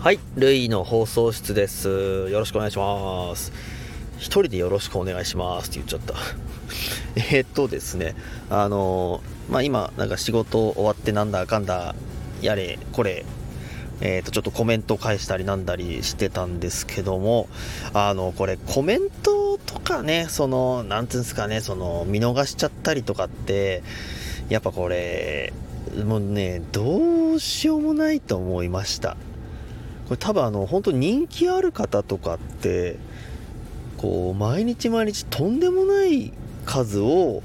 はい、ルイの放送室です。よろしくお願いします。一人でよろしくお願いしますって言っちゃった。えっとですね、あの、まあ、今、なんか仕事終わってなんだかんだ、やれ、これ、えっ、ー、と、ちょっとコメント返したりなんだりしてたんですけども、あの、これコメントとかね、その、なんていうんですかね、その、見逃しちゃったりとかって、やっぱこれ、もうね、どうしようもないと思いました。これ多分あの、本当人気ある方とかって、こう毎日毎日とんでもない数を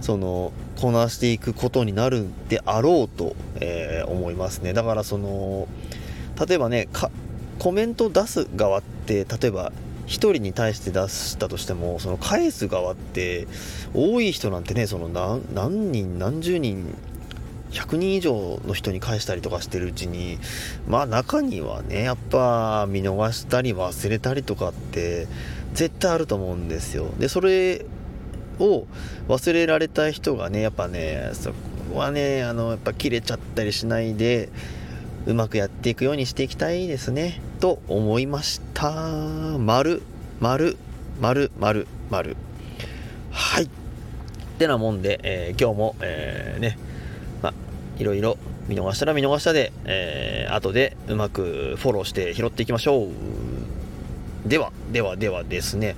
そのこなしていくことになるんであろうと、えー、思いますねだからその例えばねコメント出す側って例えば1人に対して出したとしてもその返す側って多い人なんてねその何人何十人100人以上の人に返したりとかしてるうちにまあ中にはねやっぱ見逃したり忘れたりとかって絶対あると思うんですよ。でそれを忘れられた人がねやっぱねそこはねあのやっぱ切れちゃったりしないでうまくやっていくようにしていきたいですね。と思いました。丸丸丸丸丸。はい。ってなもんで、えー、今日も、えー、ね。まあいろいろ見逃したら見逃したで、えー、後でうまくフォローして拾っていきましょう。ではではではですね。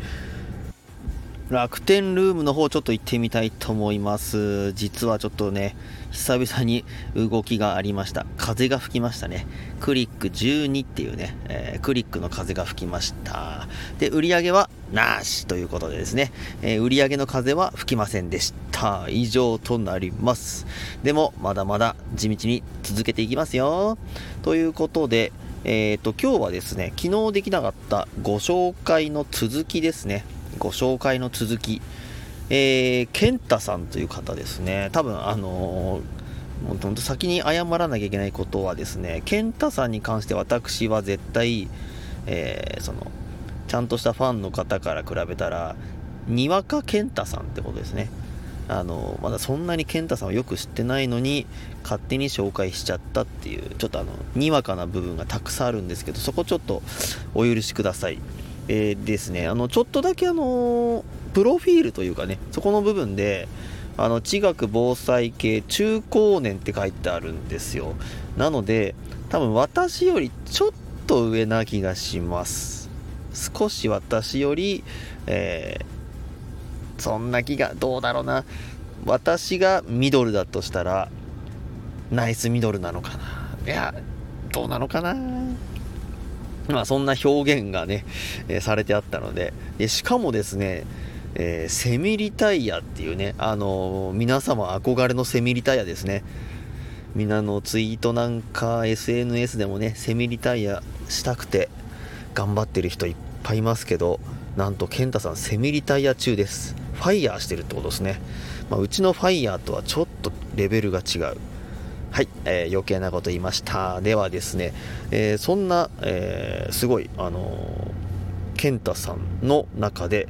楽天ルームの方ちょっと行ってみたいと思います。実はちょっとね久々に動きがありました。風が吹きましたね。クリック12っていうね、えー、クリックの風が吹きました。で売り上げはなしということでですね、えー、売り上げの風は吹きませんでした。以上となります。でもまだまだ地道に続けていきますよ。ということでえっ、ー、と、今日はですね、昨日できなかったご紹介の続きですね。ご紹介の続き。えー、健太さんという方ですね。多分、あのー、もう本当先に謝らなきゃいけないことはですね、健太さんに関して私は絶対、えー、その、ちゃんとしたファンの方から比べたら、にわか健太さんってことですね。あのまだそんなに健太さんをよく知ってないのに勝手に紹介しちゃったっていうちょっとあのにわかな部分がたくさんあるんですけどそこちょっとお許しください、えー、ですねあのちょっとだけあのプロフィールというかねそこの部分であの地学防災系中高年って書いてあるんですよなので多分私よりちょっと上な気がします少し私より、えーそんな気が、どうだろうな。私がミドルだとしたら、ナイスミドルなのかな。いや、どうなのかな。まあそんな表現がね、えー、されてあったので、でしかもですね、えー、セミリタイヤっていうね、あのー、皆様憧れのセミリタイヤですね。みんなのツイートなんか SNS でもね、セミリタイヤしたくて頑張ってる人いっぱいいますけど、なんと健太さんセミリタイヤ中です。ファイヤーしてるってことですね。まあ、うちのファイヤーとはちょっとレベルが違う。はい、えー、余計なこと言いました。ではですね、えー、そんな、えー、すごい、あのー、健太さんの中で、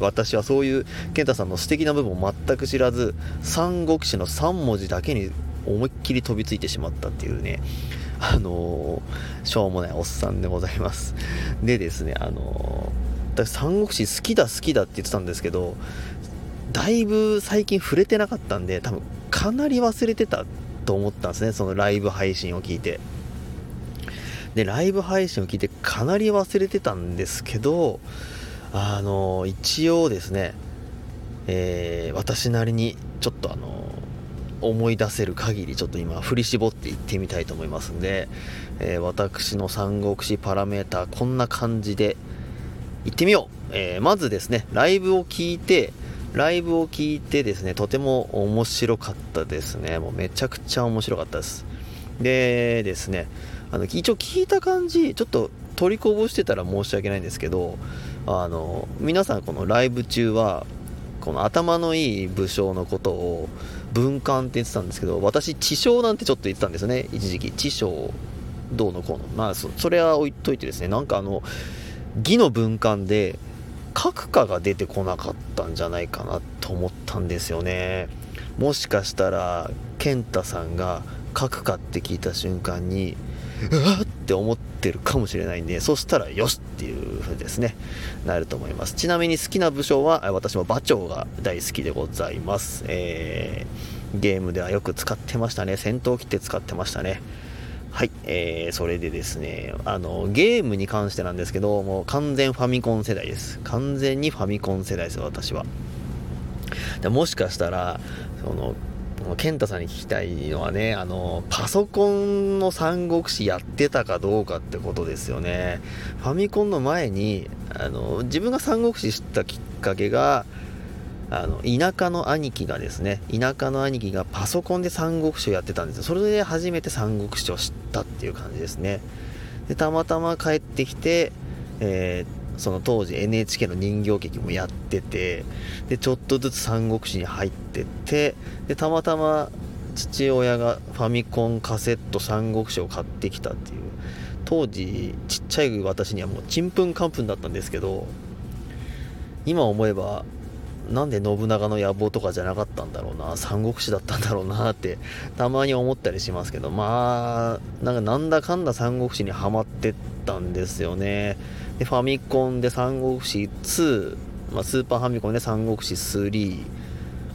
私はそういう健太さんの素敵な部分を全く知らず、三国志の3文字だけに思いっきり飛びついてしまったっていうね、あの、しょうもないおっさんでございます。でですね、あの私三国志好きだ好きだって言ってたんですけどだいぶ最近触れてなかったんで多分かなり忘れてたと思ったんですねそのライブ配信を聞いて。でライブ配信を聞いてかなり忘れてたんですけどあの一応ですね、えー、私なりにちょっとあの思い出せる限りちょっと今振り絞っていってみたいと思いますんで、えー、私の三国志パラメーターこんな感じで行ってみよう、えー、まずですね、ライブを聞いて、ライブを聞いてですね、とても面白かったですね。もうめちゃくちゃ面白かったです。でですね、あの一応聞いた感じ、ちょっと取りこぼしてたら申し訳ないんですけど、あの皆さんこのライブ中は、この頭のいい武将のことを文官って言ってたんですけど、私、知将なんてちょっと言ってたんですね、一時期。知将どうのこうの。まあそ、それは置いといてですね、なんかあの、義の文官で閣下が出てこなかったんじゃないかなと思ったんですよね。もしかしたら健太さんが書くかって聞いた瞬間にうわって思ってるかもしれないんでそしたらよしっていう風ですね。なると思います。ちなみに好きな武将は私も馬長が大好きでございます。えー、ゲームではよく使ってましたね。戦闘機って使ってましたね。はい、えー、それでですね、あの、ゲームに関してなんですけど、もう完全ファミコン世代です。完全にファミコン世代です、私は。でもしかしたら、その、健太さんに聞きたいのはね、あの、パソコンの三国志やってたかどうかってことですよね。ファミコンの前に、あの、自分が三国志知ったきっかけが、あの、田舎の兄貴がですね、田舎の兄貴がパソコンで三国志をやってたんですよ。それで初めて三国志を知ったっていう感じですね。で、たまたま帰ってきて、えーその当時 NHK の人形劇もやっててでちょっとずつ三国志に入ってってでたまたま父親がファミコンカセット三国志を買ってきたっていう当時ちっちゃい私にはもうちんぷんかんぷんだったんですけど今思えばなんで信長の野望とかじゃなかったんだろうな三国志だったんだろうなってたまに思ったりしますけどまあなんかなんだかんだ三国志にはまってったんですよね。でファミコンで三国志2、まあ、スーパーファミコンで三国志3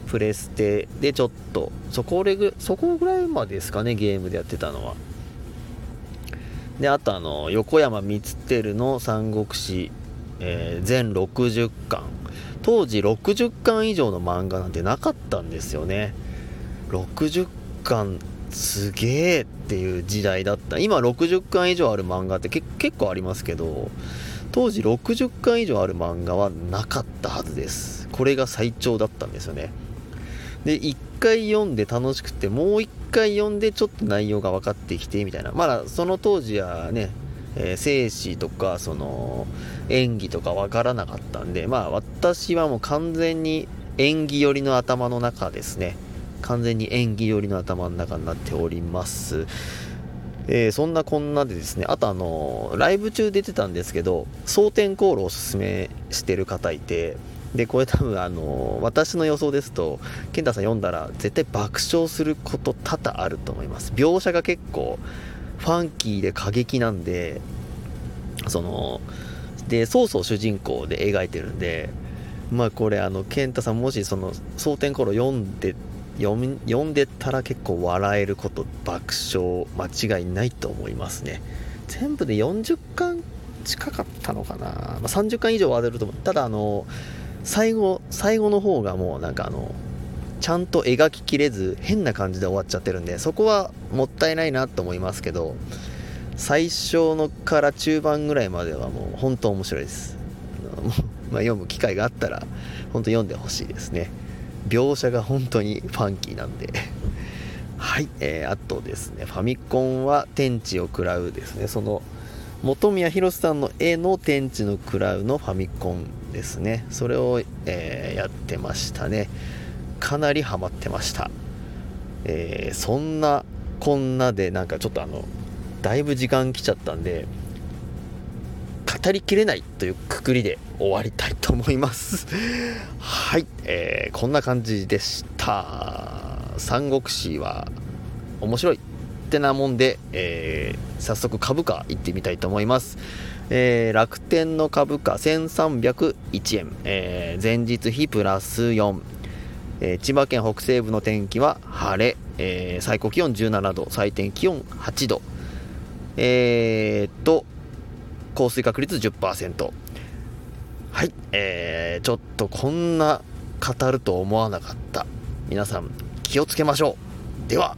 プレステでちょっとそこぐそこぐらいまでですかねゲームでやってたのは。であとあの横山光輝の三国志、えー、全60巻。当時60巻以上の漫画なんてなかったんですよね。60巻すげえっていう時代だった。今60巻以上ある漫画って結構ありますけど当時60巻以上ある漫画はなかったはずです。これが最長だったんですよね。で1回読んで楽しくてもう1回読んでちょっと内容が分かってきてみたいな。まだその当時はね、えー、生死とかその演技とか分からなかったんでまあ私はもう完全に演技寄りの頭の中ですね完全に演技寄りの頭の中になっておりますえー、そんなこんなでですね、あとあのライブ中出てたんですけど、蒼天航路をおすすめしてる方いて、で、これ多分あの私の予想ですと、健太さん読んだら絶対爆笑すること多々あると思います。描写が結構ファンキーで過激なんで、その、で、曹操主人公で描いてるんで、まあこれあの、健太さんもしその蒼天航路読んで読読んでたら結構笑えること爆笑間違いないと思いますね。全部で40巻近かったのかな、まあ、30巻以上は出ると思う。ただあの最後最後の方がもうなんかあのちゃんと描ききれず変な感じで終わっちゃってるんでそこはもったいないなと思いますけど最初のから中盤ぐらいまではもう本当面白いです。まあ、読む機会があったら本当読んでほしいですね。描写が本当にファンキーなんで。はい、えー、あとですねファミコンは天地を食らうですね。その本宮宏さんの絵の天地の食らうのファミコンですね。それを、えー、やってましたね。かなりハマってました、えー、そんなこんなでなんかちょっとあのだいぶ時間来ちゃったんで語りきれないというくくりで終わりたいと思います。はい、えー、こんな感じでした。三国志は面白いってなもんで、えー、早速株価いってみたいと思います、えー、楽天の株価1301円、えー、前日比プラス4、えー、千葉県北西部の天気は晴れ、えー、最高気温17度最低気温8度えー、っと降水確率10%はい、えー、ちょっとこんな語ると思わなかった。皆さん気をつけましょう。では。